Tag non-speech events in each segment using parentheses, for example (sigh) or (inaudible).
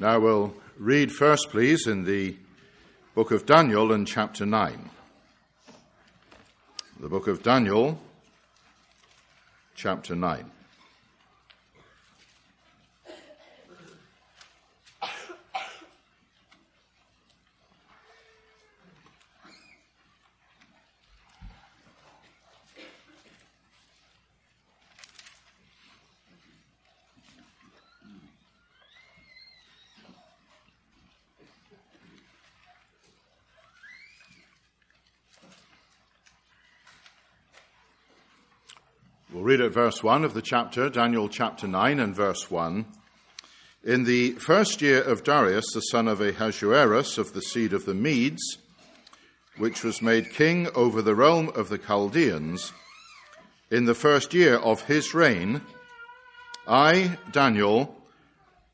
Now we'll read first, please, in the book of Daniel in chapter 9. The book of Daniel, chapter 9. We'll read at verse 1 of the chapter, Daniel chapter 9 and verse 1. In the first year of Darius, the son of Ahasuerus of the seed of the Medes, which was made king over the realm of the Chaldeans, in the first year of his reign, I, Daniel,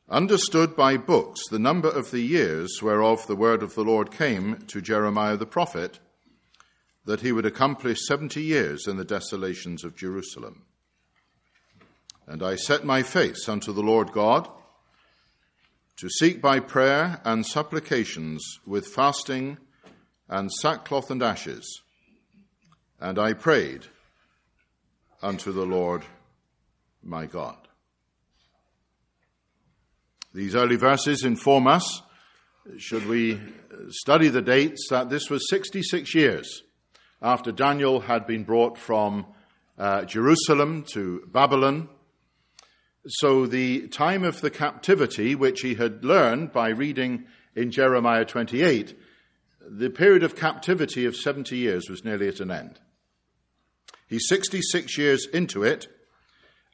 understood by books the number of the years whereof the word of the Lord came to Jeremiah the prophet that he would accomplish 70 years in the desolations of Jerusalem. And I set my face unto the Lord God to seek by prayer and supplications with fasting and sackcloth and ashes. And I prayed unto the Lord my God. These early verses inform us, should we study the dates, that this was 66 years after Daniel had been brought from uh, Jerusalem to Babylon. So the time of the captivity, which he had learned by reading in Jeremiah 28, the period of captivity of 70 years was nearly at an end. He's 66 years into it,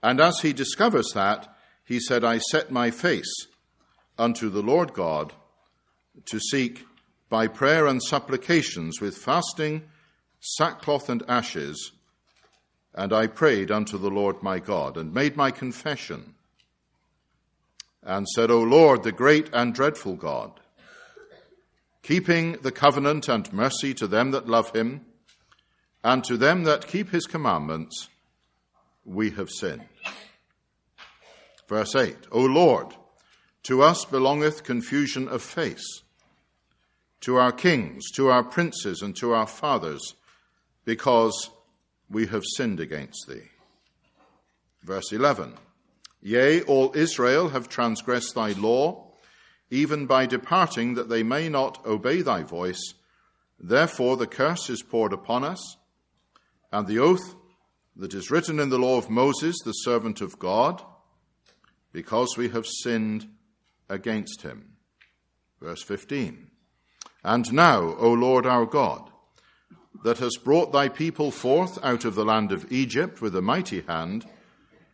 and as he discovers that, he said, I set my face unto the Lord God to seek by prayer and supplications with fasting sackcloth and ashes, and I prayed unto the Lord my God, and made my confession, and said, O Lord, the great and dreadful God, keeping the covenant and mercy to them that love him, and to them that keep his commandments, we have sinned. Verse 8 O Lord, to us belongeth confusion of face, to our kings, to our princes, and to our fathers because we have sinned against thee. Verse 11 Yea, all Israel have transgressed thy law, even by departing that they may not obey thy voice. Therefore the curse is poured upon us, and the oath that is written in the law of Moses, the servant of God, because we have sinned against him. Verse 15 And now, O Lord our God, that has brought thy people forth out of the land of Egypt with a mighty hand,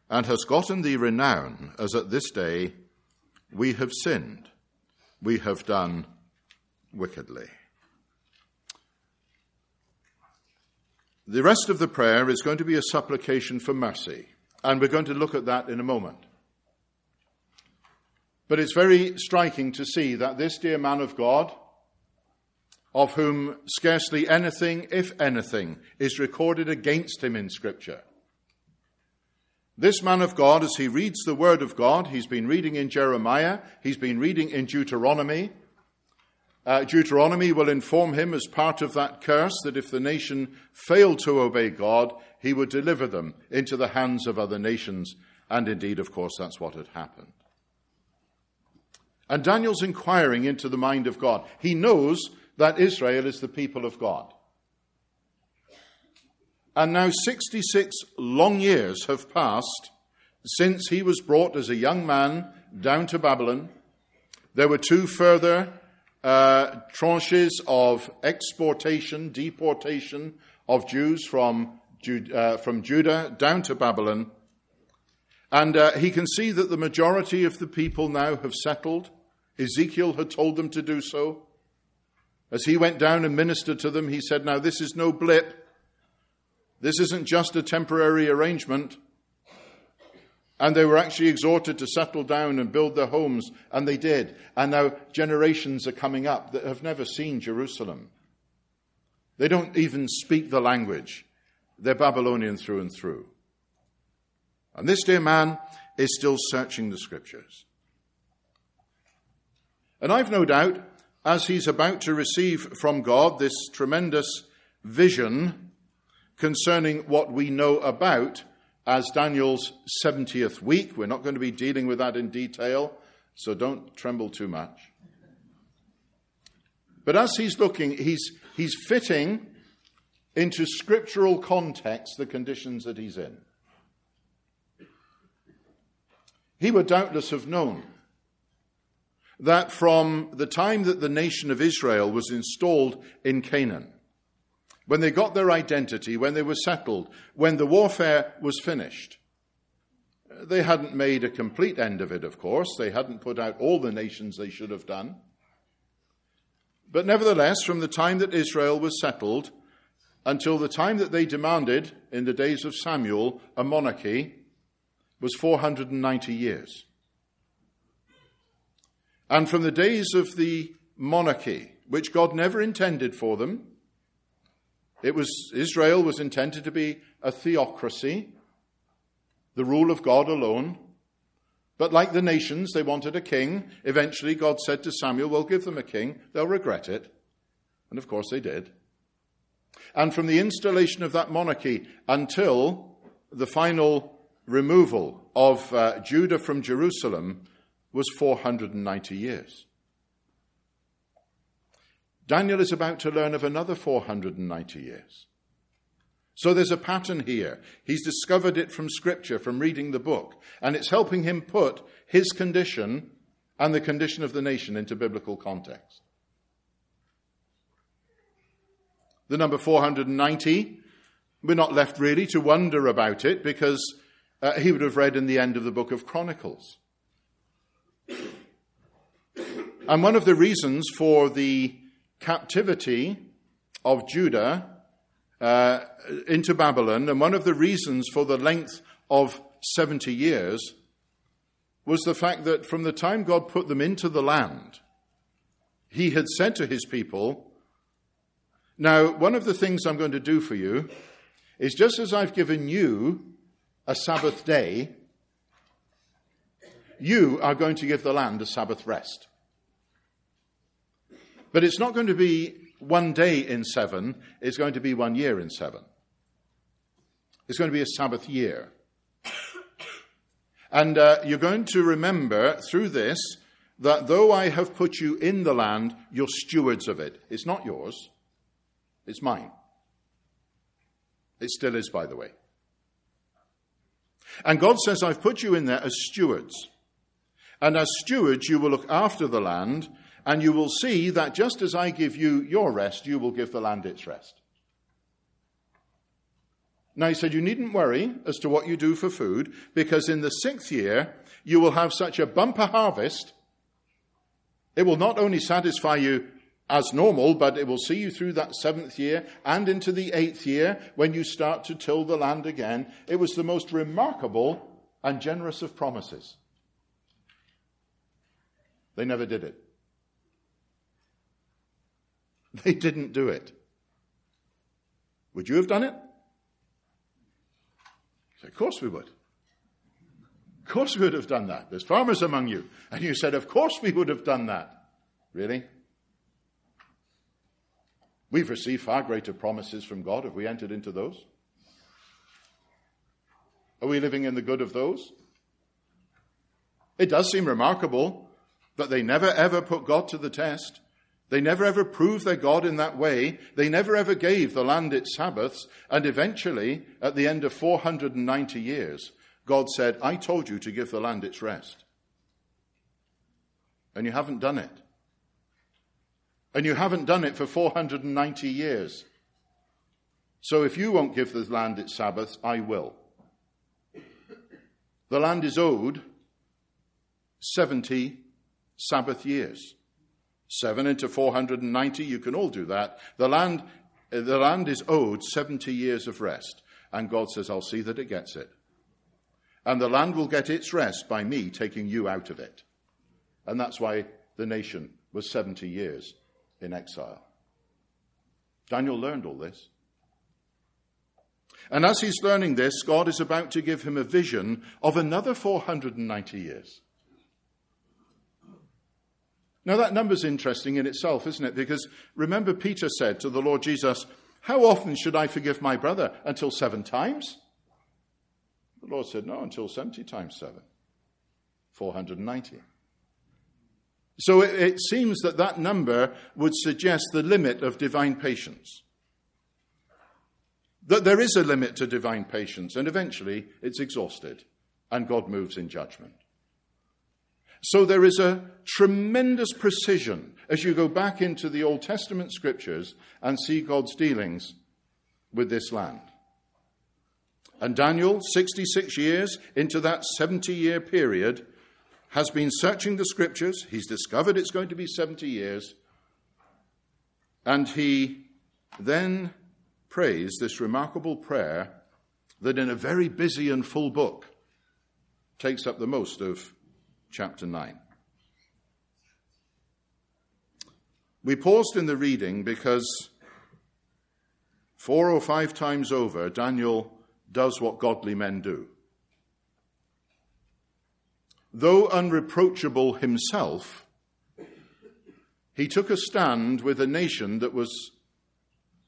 and has gotten thee renown, as at this day we have sinned, we have done wickedly. The rest of the prayer is going to be a supplication for mercy, and we're going to look at that in a moment. But it's very striking to see that this dear man of God, of whom scarcely anything, if anything, is recorded against him in Scripture. This man of God, as he reads the Word of God, he's been reading in Jeremiah, he's been reading in Deuteronomy. Uh, Deuteronomy will inform him as part of that curse that if the nation failed to obey God, he would deliver them into the hands of other nations. And indeed, of course, that's what had happened. And Daniel's inquiring into the mind of God. He knows that Israel is the people of God. And now 66 long years have passed since he was brought as a young man down to Babylon. There were two further uh, tranches of exportation, deportation of Jews from, uh, from Judah down to Babylon. And uh, he can see that the majority of the people now have settled. Ezekiel had told them to do so. As he went down and ministered to them, he said, Now, this is no blip. This isn't just a temporary arrangement. And they were actually exhorted to settle down and build their homes, and they did. And now generations are coming up that have never seen Jerusalem. They don't even speak the language, they're Babylonian through and through. And this dear man is still searching the scriptures. And I've no doubt, as he's about to receive from God this tremendous vision concerning what we know about as Daniel's 70th week, we're not going to be dealing with that in detail, so don't tremble too much. But as he's looking, he's, he's fitting into scriptural context the conditions that he's in. He would doubtless have known that from the time that the nation of Israel was installed in Canaan, when they got their identity, when they were settled, when the warfare was finished, they hadn't made a complete end of it, of course. They hadn't put out all the nations they should have done. But nevertheless, from the time that Israel was settled until the time that they demanded, in the days of Samuel, a monarchy, was 490 years. And from the days of the monarchy, which God never intended for them, it was Israel was intended to be a theocracy, the rule of God alone. But like the nations, they wanted a king. Eventually, God said to Samuel, We'll give them a king. They'll regret it. And of course, they did. And from the installation of that monarchy until the final removal of uh, Judah from Jerusalem was 490 years. Daniel is about to learn of another 490 years. So there's a pattern here. He's discovered it from Scripture, from reading the book, and it's helping him put his condition and the condition of the nation into biblical context. The number 490, we're not left really to wonder about it because uh, he would have read in the end of the book of Chronicles. And one of the reasons for the captivity of Judah uh, into Babylon, and one of the reasons for the length of 70 years was the fact that from the time God put them into the land, he had said to his people, Now, one of the things I'm going to do for you is just as I've given you a Sabbath day, you are going to give the land a Sabbath rest. But it's not going to be one day in seven, it's going to be one year in seven. It's going to be a Sabbath year. (coughs) And uh, you're going to remember through this that though I have put you in the land, you're stewards of it. It's not yours, it's mine. It still is, by the way. And God says, I've put you in there as stewards. And as stewards, you will look after the land and you will see that just as I give you your rest, you will give the land its rest. Now, he said, You needn't worry as to what you do for food, because in the sixth year, you will have such a bumper harvest. It will not only satisfy you as normal, but it will see you through that seventh year and into the eighth year when you start to till the land again. It was the most remarkable and generous of promises. They never did it. (laughs) They didn't do it. Would you have done it? Said, of course we would. Of course we would have done that. There's farmers among you. And you said, of course we would have done that. Really? We've received far greater promises from God. Have we entered into those? Are we living in the good of those? It does seem remarkable that they never ever put God to the test. They never ever proved their God in that way. They never ever gave the land its Sabbaths. And eventually, at the end of 490 years, God said, I told you to give the land its rest. And you haven't done it. And you haven't done it for 490 years. So if you won't give the land its Sabbaths, I will. The land is owed 70 Sabbath years. Seven into 490, you can all do that. The land, the land is owed 70 years of rest. And God says, I'll see that it gets it. And the land will get its rest by me taking you out of it. And that's why the nation was 70 years in exile. Daniel learned all this. And as he's learning this, God is about to give him a vision of another 490 years. Now, that number's interesting in itself, isn't it? Because remember, Peter said to the Lord Jesus, How often should I forgive my brother? Until seven times? The Lord said, No, until 70 times seven. 490. So it, it seems that that number would suggest the limit of divine patience. That there is a limit to divine patience, and eventually it's exhausted, and God moves in judgment. So there is a tremendous precision as you go back into the Old Testament scriptures and see God's dealings with this land. And Daniel, 66 years into that 70 year period, has been searching the scriptures. He's discovered it's going to be 70 years. And he then prays this remarkable prayer that, in a very busy and full book, takes up the most of chapter 9. We paused in the reading because four or five times over, Daniel does what godly men do. Though unreproachable himself, he took a stand with a nation that was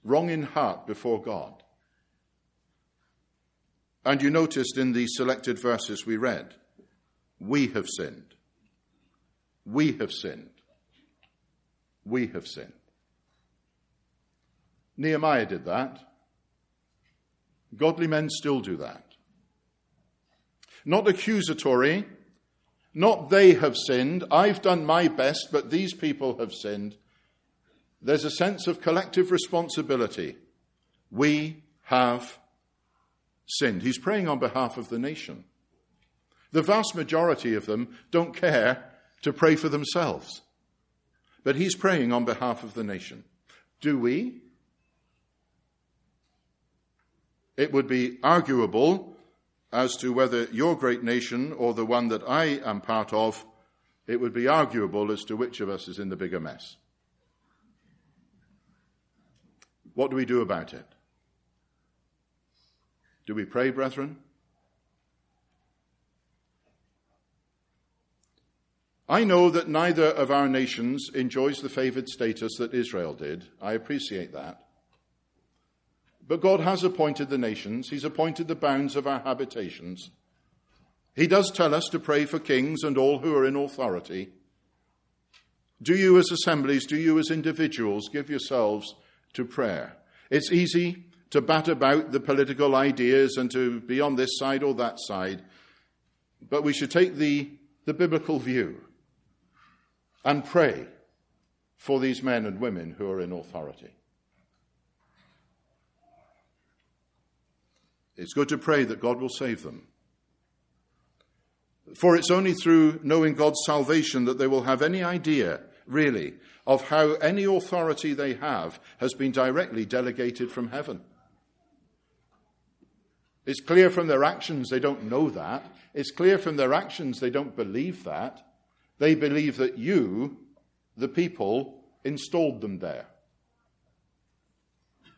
wrong in heart before God. And you noticed in the selected verses we read, we have sinned. We have sinned. We have sinned. Nehemiah did that. Godly men still do that. Not accusatory, not they have sinned, I've done my best, but these people have sinned. There's a sense of collective responsibility. We have sinned. He's praying on behalf of the nation. The vast majority of them don't care to pray for themselves. But he's praying on behalf of the nation. Do we? It would be arguable as to whether your great nation or the one that I am part of, it would be arguable as to which of us is in the bigger mess. What do we do about it? Do we pray, brethren? I know that neither of our nations enjoys the favored status that Israel did. I appreciate that. But God has appointed the nations, He's appointed the bounds of our habitations. He does tell us to pray for kings and all who are in authority. Do you, as assemblies, do you, as individuals, give yourselves to prayer? It's easy to bat about the political ideas and to be on this side or that side, but we should take the, the biblical view and pray for these men and women who are in authority. It's good to pray that God will save them. For it's only through knowing God's salvation that they will have any idea, really, of how any authority they have has been directly delegated from heaven. It's clear from their actions they don't know that. It's clear from their actions they don't believe that. They believe that you, the people, installed them there.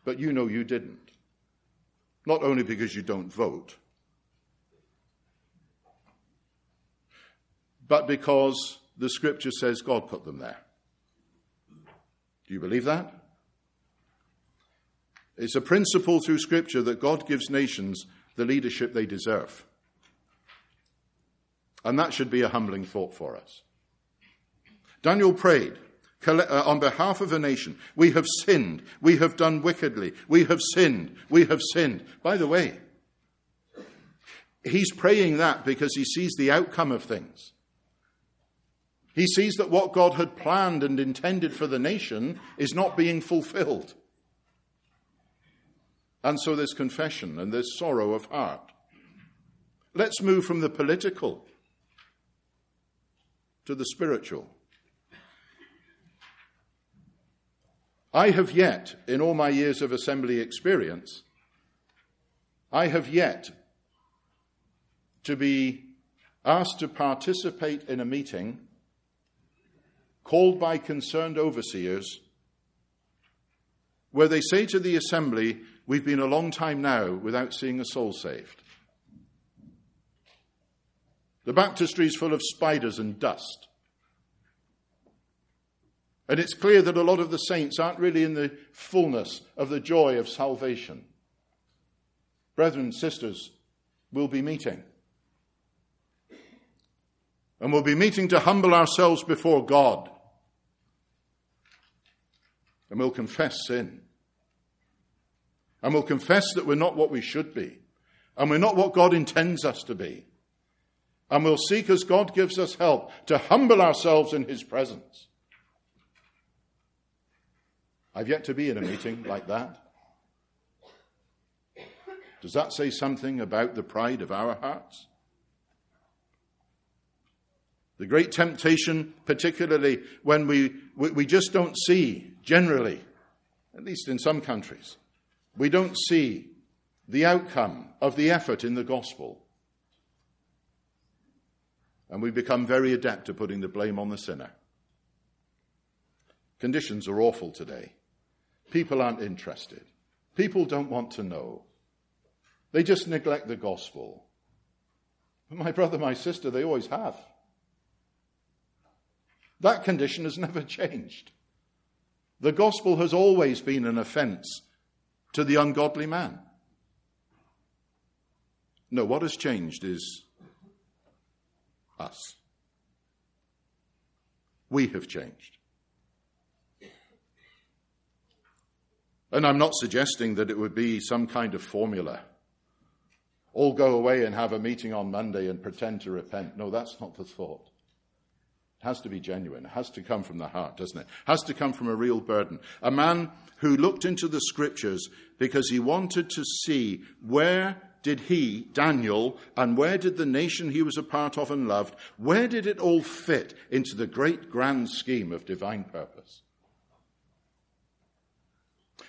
But you know you didn't. Not only because you don't vote, but because the scripture says God put them there. Do you believe that? It's a principle through scripture that God gives nations the leadership they deserve. And that should be a humbling thought for us. Daniel prayed uh, on behalf of a nation. We have sinned. We have done wickedly. We have sinned. We have sinned. By the way, he's praying that because he sees the outcome of things. He sees that what God had planned and intended for the nation is not being fulfilled. And so there's confession and there's sorrow of heart. Let's move from the political to the spiritual. I have yet, in all my years of assembly experience, I have yet to be asked to participate in a meeting called by concerned overseers where they say to the assembly, We've been a long time now without seeing a soul saved. The baptistry is full of spiders and dust. And it's clear that a lot of the saints aren't really in the fullness of the joy of salvation. Brethren and sisters, we'll be meeting. And we'll be meeting to humble ourselves before God. And we'll confess sin. And we'll confess that we're not what we should be. And we're not what God intends us to be. And we'll seek as God gives us help to humble ourselves in His presence. I've yet to be in a meeting like that. Does that say something about the pride of our hearts? The great temptation, particularly when we, we, we, just don't see, generally, at least in some countries, we don't see the outcome of the effort in the gospel. And we become very adept at putting the blame on the sinner. Conditions are awful today. People aren't interested. People don't want to know. They just neglect the gospel. But my brother, my sister, they always have. That condition has (laughs) never changed. The gospel has always been an offense to the ungodly man. No, what has changed is us. We have changed. And I'm not suggesting that it would be some kind of formula all go away and have a meeting on Monday and pretend to repent. No, that's not the thought. It has to be genuine. It has to come from the heart, doesn't it? It has to come from a real burden. A man who looked into the scriptures because he wanted to see where did he, Daniel, and where did the nation he was a part of and loved, where did it all fit into the great grand scheme of divine purpose?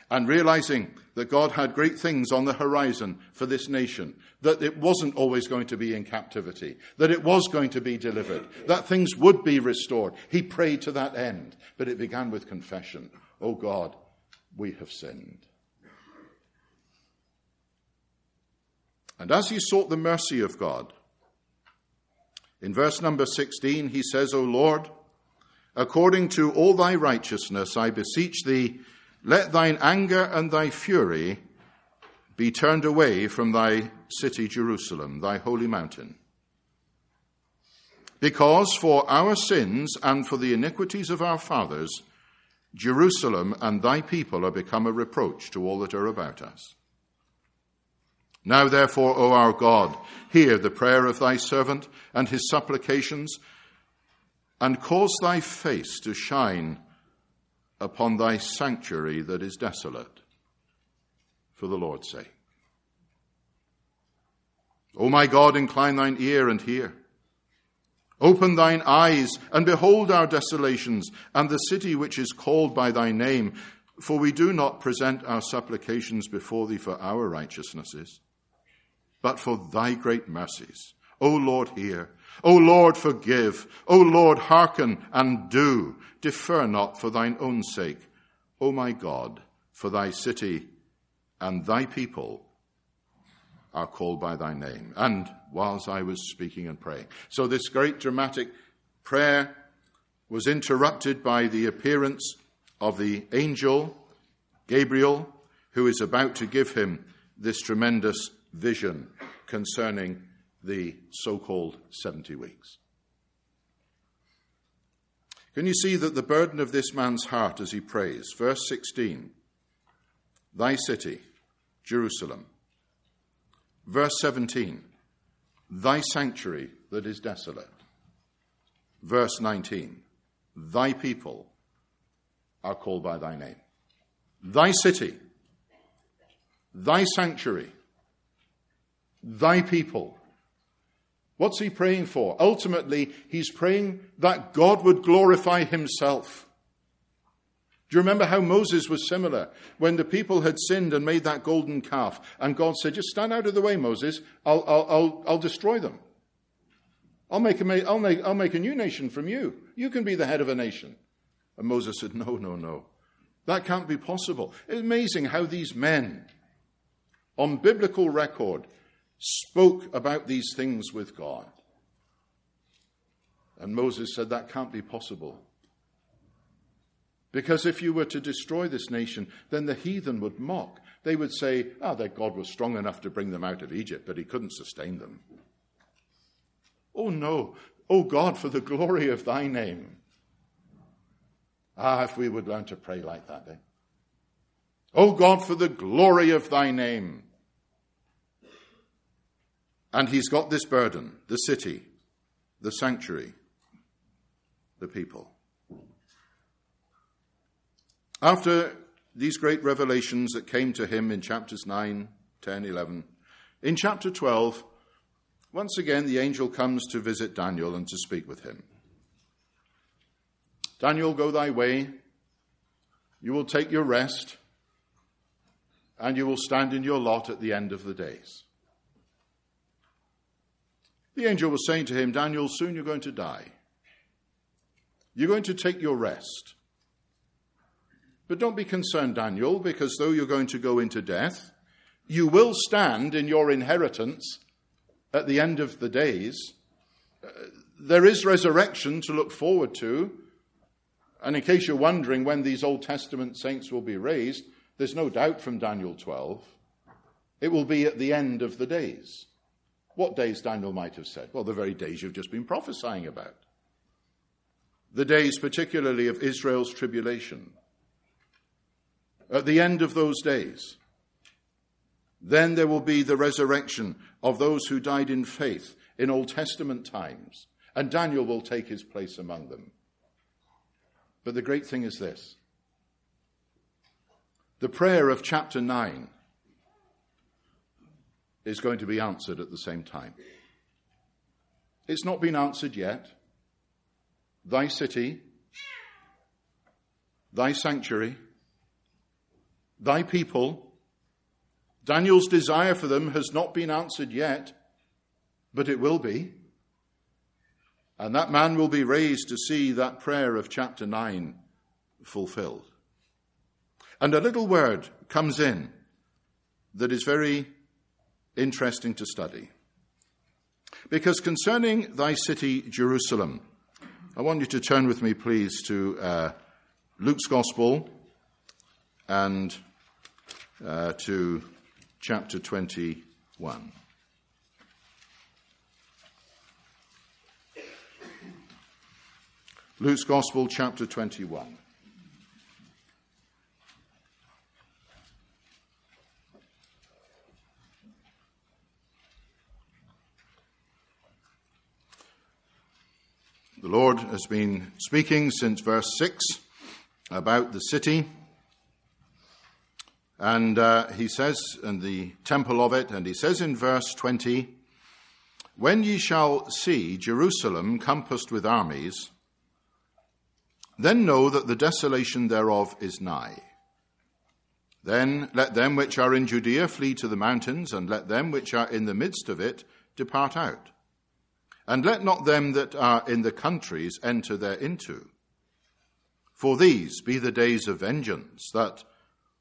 And realizing that God had great things on the horizon for this nation, that it wasn't always going to be in captivity, that it was going to be delivered, that things would be restored. He prayed to that end, but it began with confession. Oh God, we have sinned. And as he sought the mercy of God, in verse number 16, he says, O Lord, according to all thy righteousness, I beseech thee, let thine anger and thy fury be turned away from thy city Jerusalem, thy holy mountain. Because for our sins and for the iniquities of our fathers, Jerusalem and thy people are become a reproach to all that are about us. Now, therefore, O our God, hear the prayer of thy servant and his supplications, and cause thy face to shine upon thy sanctuary that is desolate, for the Lord's sake. O my God, incline thine ear and hear. Open thine eyes and behold our desolations and the city which is called by thy name. For we do not present our supplications before thee for our righteousnesses, but for thy great mercies. O Lord, hear. O Lord, forgive. O Lord, hearken and do. Defer not for thine own sake. O my God, for thy city and thy people are called by thy name. And whilst I was speaking and praying. So this great dramatic prayer was interrupted by the appearance of the angel, Gabriel, who is about to give him this tremendous vision concerning the so called 70 weeks. Can you see that the burden of this man's heart as he prays? Verse 16 Thy city, Jerusalem. Verse 17 Thy sanctuary that is desolate. Verse 19 Thy people are called by thy name. Thy city, thy sanctuary, thy people What's he praying for? Ultimately, he's praying that God would glorify himself. Do you remember how Moses was similar? When the people had sinned and made that golden calf, and God said, Just stand out of the way, Moses, I'll, I'll, I'll, I'll destroy them. I'll make, a, I'll, make, I'll make a new nation from you. You can be the head of a nation. And Moses said, No, no, no. That can't be possible. It's amazing how these men, on biblical record, spoke about these things with God. And Moses said, That can't be possible. Because if you were to destroy this nation, then the heathen would mock. They would say, ah, oh, their God was strong enough to bring them out of Egypt, but he couldn't sustain them. Oh no, oh God, for the glory of thy name. Ah, if we would learn to pray like that, eh? Oh God, for the glory of thy name. And he's got this burden the city, the sanctuary, the people. After these great revelations that came to him in chapters 9, 10, 11, in chapter 12, once again the angel comes to visit Daniel and to speak with him. Daniel, go thy way. You will take your rest, and you will stand in your lot at the end of the days. The angel was saying to him, Daniel, soon you're going to die. You're going to take your rest. But don't be concerned, Daniel, because though you're going to go into death, you will stand in your inheritance at the end of the days. Uh, there is resurrection to look forward to. And in case you're wondering when these Old Testament saints will be raised, there's no doubt from Daniel 12. It will be at the end of the days. What days Daniel might have said? Well, the very days you've just been prophesying about. The days, particularly, of Israel's tribulation. At the end of those days, then there will be the resurrection of those who died in faith in Old Testament times, and Daniel will take his place among them. But the great thing is this the prayer of chapter 9 is going to be answered at the same time. It's not been answered yet. Thy city, thy sanctuary, thy people, Daniel's desire for them has not been answered yet, but it will be. And that man will be raised to see that prayer of chapter 9 fulfilled. And a little word comes in that is very interesting to study. Because concerning thy city, Jerusalem, I want you to turn with me, please, to uh, Luke's Gospel and uh, to chapter 21. Luke's Gospel, chapter 21. Lord has been speaking since verse 6 about the city. And uh, he says, in the temple of it, and he says in verse 20, When ye shall see Jerusalem compassed with armies, then know that the desolation thereof is nigh. Then let them which are in Judea flee to the mountains, and let them which are in the midst of it depart out. And let not them that are in the countries enter thereinto. For these be the days of vengeance, that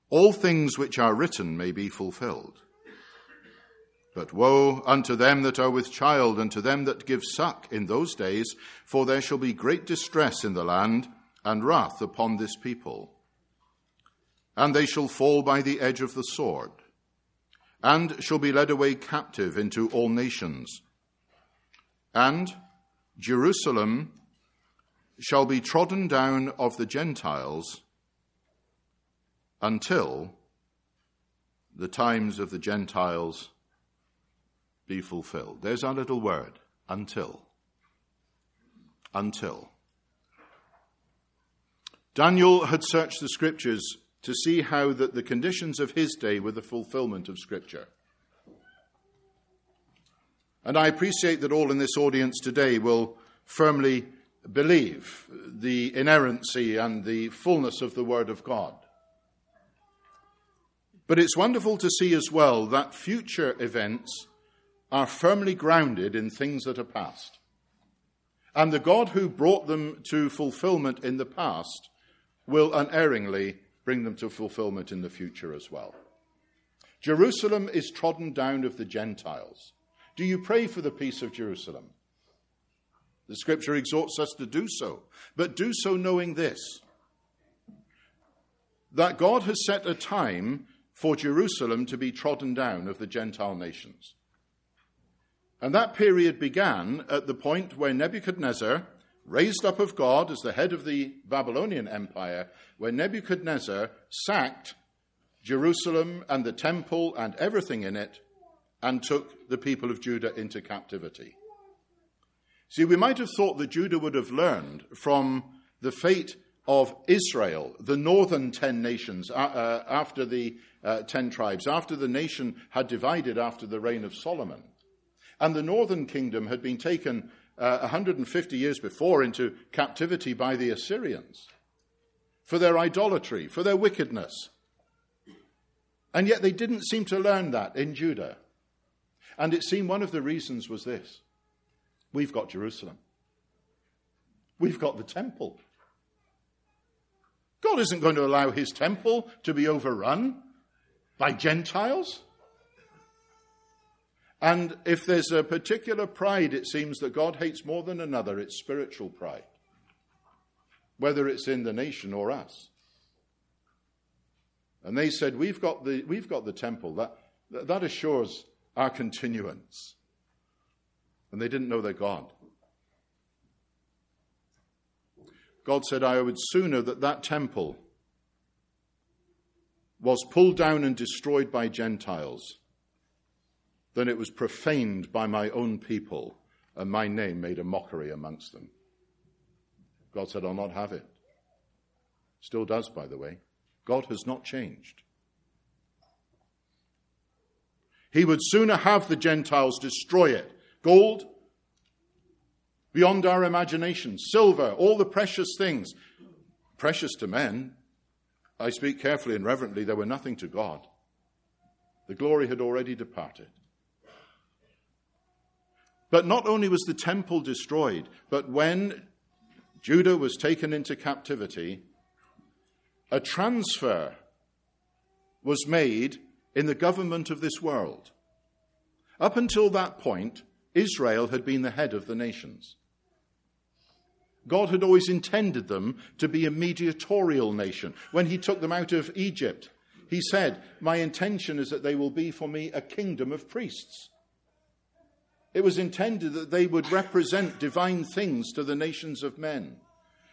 all things which are written may be fulfilled. But woe unto them that are with child, and to them that give suck in those days, for there shall be great distress in the land, and wrath upon this people. And they shall fall by the edge of the sword, and shall be led away captive into all nations and Jerusalem shall be trodden down of the Gentiles until the times of the Gentiles be fulfilled. There's our little word, until. Until. Daniel had searched the scriptures to see how that the conditions of his day were the fulfillment of scripture. And I appreciate that all in this audience today will firmly believe the inerrancy and the fullness of the Word of God. But it's wonderful to see as well that future events are firmly grounded in things that are past. And the God who brought them to fulfillment in the past will unerringly bring them to fulfillment in the future as well. Jerusalem is trodden down of the Gentiles. Do you pray for the peace of Jerusalem? The scripture exhorts us to do so, but do so knowing this that God has set a time for Jerusalem to be trodden down of the Gentile nations. And that period began at the point where Nebuchadnezzar, raised up of God as the head of the Babylonian Empire, where Nebuchadnezzar sacked Jerusalem and the temple and everything in it and took the people of Judah into captivity. See, we might have thought that Judah would have learned from the fate of Israel, the northern ten nations, uh, uh, after the uh, ten tribes, after the nation had divided after the reign of Solomon. And the northern kingdom had been taken 150 uh, years before into captivity by the Assyrians for their idolatry, for their wickedness. And yet they didn't seem to learn that in Judah. And it seemed one of the reasons was this we've got Jerusalem, we've got the temple. God isn't going to allow his temple to be overrun by Gentiles. And if there's a particular pride, it seems that God hates more than another, it's spiritual pride, whether it's in the nation or us. And they said, We've got the, we've got the temple. That, that assures our continuance. And they didn't know their God. God said, I would sooner that that temple was pulled down and destroyed by Gentiles than it was profaned by my own people and my name made a mockery amongst them. God said, I'll not have it. Still does, by the way. God has not changed. He would sooner have the Gentiles destroy it. Gold, beyond our imagination, silver, all the precious things, precious to men. I speak carefully and reverently, they were nothing to God. The glory had already departed. But not only was the temple destroyed, but when Judah was taken into captivity, a transfer was made in the government of this world. Up until that point, Israel had been the head of the nations. God had always intended them to be a mediatorial nation. When he took them out of Egypt, he said, My intention is that they will be for me a kingdom of priests. It was intended that they would represent divine things to the nations of men,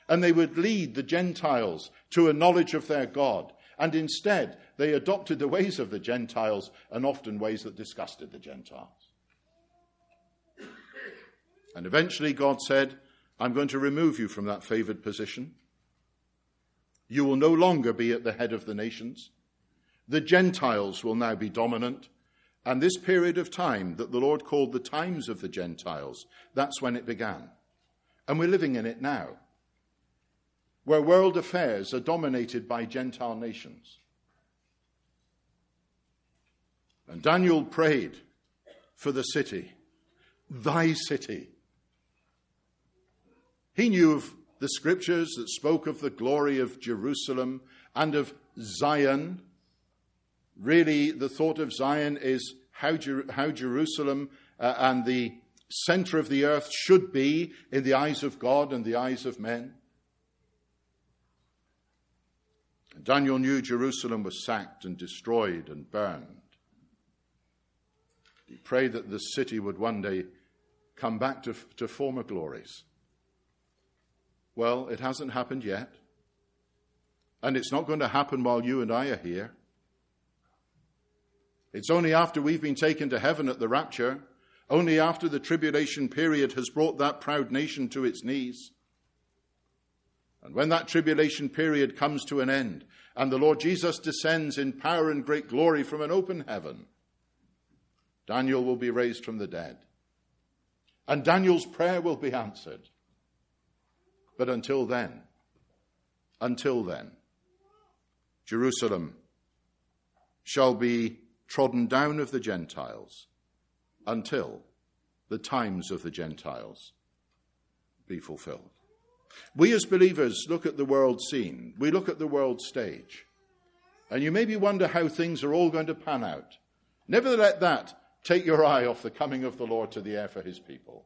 and they would lead the Gentiles to a knowledge of their God. And instead, they adopted the ways of the Gentiles and often ways that disgusted the Gentiles. And eventually, God said, I'm going to remove you from that favored position. You will no longer be at the head of the nations. The Gentiles will now be dominant. And this period of time that the Lord called the times of the Gentiles, that's when it began. And we're living in it now, where world affairs are dominated by Gentile nations. And Daniel prayed for the city, thy city he knew of the scriptures that spoke of the glory of Jerusalem and of Zion. Really, the thought of Zion is how, Jer- how Jerusalem uh, and the center of the earth should be in the eyes of God and the eyes of men. Daniel knew Jerusalem was sacked and destroyed and burned. He prayed that the city would one day come back to, to former glories. Well, it hasn't happened yet. And it's not going to happen while you and I are here. It's only after we've been taken to heaven at the rapture, only after the tribulation period has brought that proud nation to its knees. And when that tribulation period comes to an end, and the Lord Jesus descends in power and great glory from an open heaven, Daniel will be raised from the dead. And Daniel's prayer will be answered. But until then, until then, Jerusalem shall be trodden down of the Gentiles until the times of the Gentiles be fulfilled. We as believers look at the world scene, we look at the world stage, and you maybe wonder how things are all going to pan out. Never let that take your eye off the coming of the Lord to the air for his people.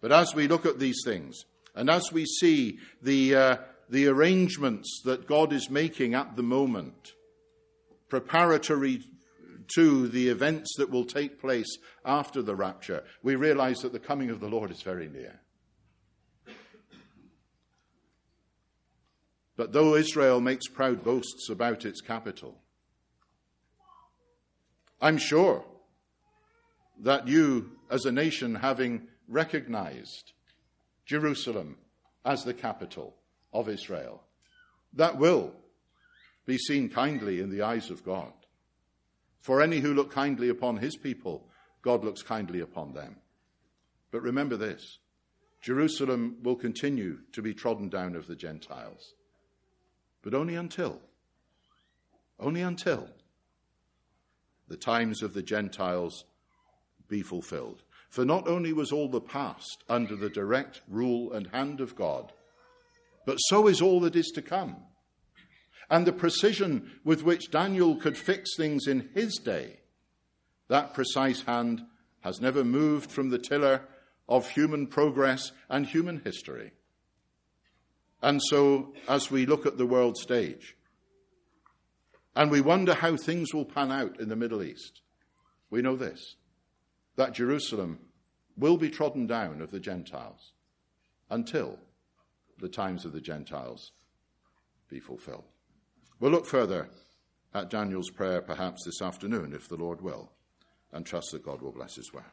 But as we look at these things, and as we see the, uh, the arrangements that God is making at the moment, preparatory to the events that will take place after the rapture, we realize that the coming of the Lord is very near. But though Israel makes proud boasts about its capital, I'm sure that you, as a nation, having recognized Jerusalem as the capital of Israel, that will be seen kindly in the eyes of God. For any who look kindly upon his people, God looks kindly upon them. But remember this Jerusalem will continue to be trodden down of the Gentiles, but only until, only until the times of the Gentiles be fulfilled. For not only was all the past under the direct rule and hand of God, but so is all that is to come. And the precision with which Daniel could fix things in his day, that precise hand has never moved from the tiller of human progress and human history. And so, as we look at the world stage, and we wonder how things will pan out in the Middle East, we know this that Jerusalem will be trodden down of the Gentiles until the times of the Gentiles be fulfilled. We'll look further at Daniel's prayer perhaps this afternoon, if the Lord will, and trust that God will bless his word.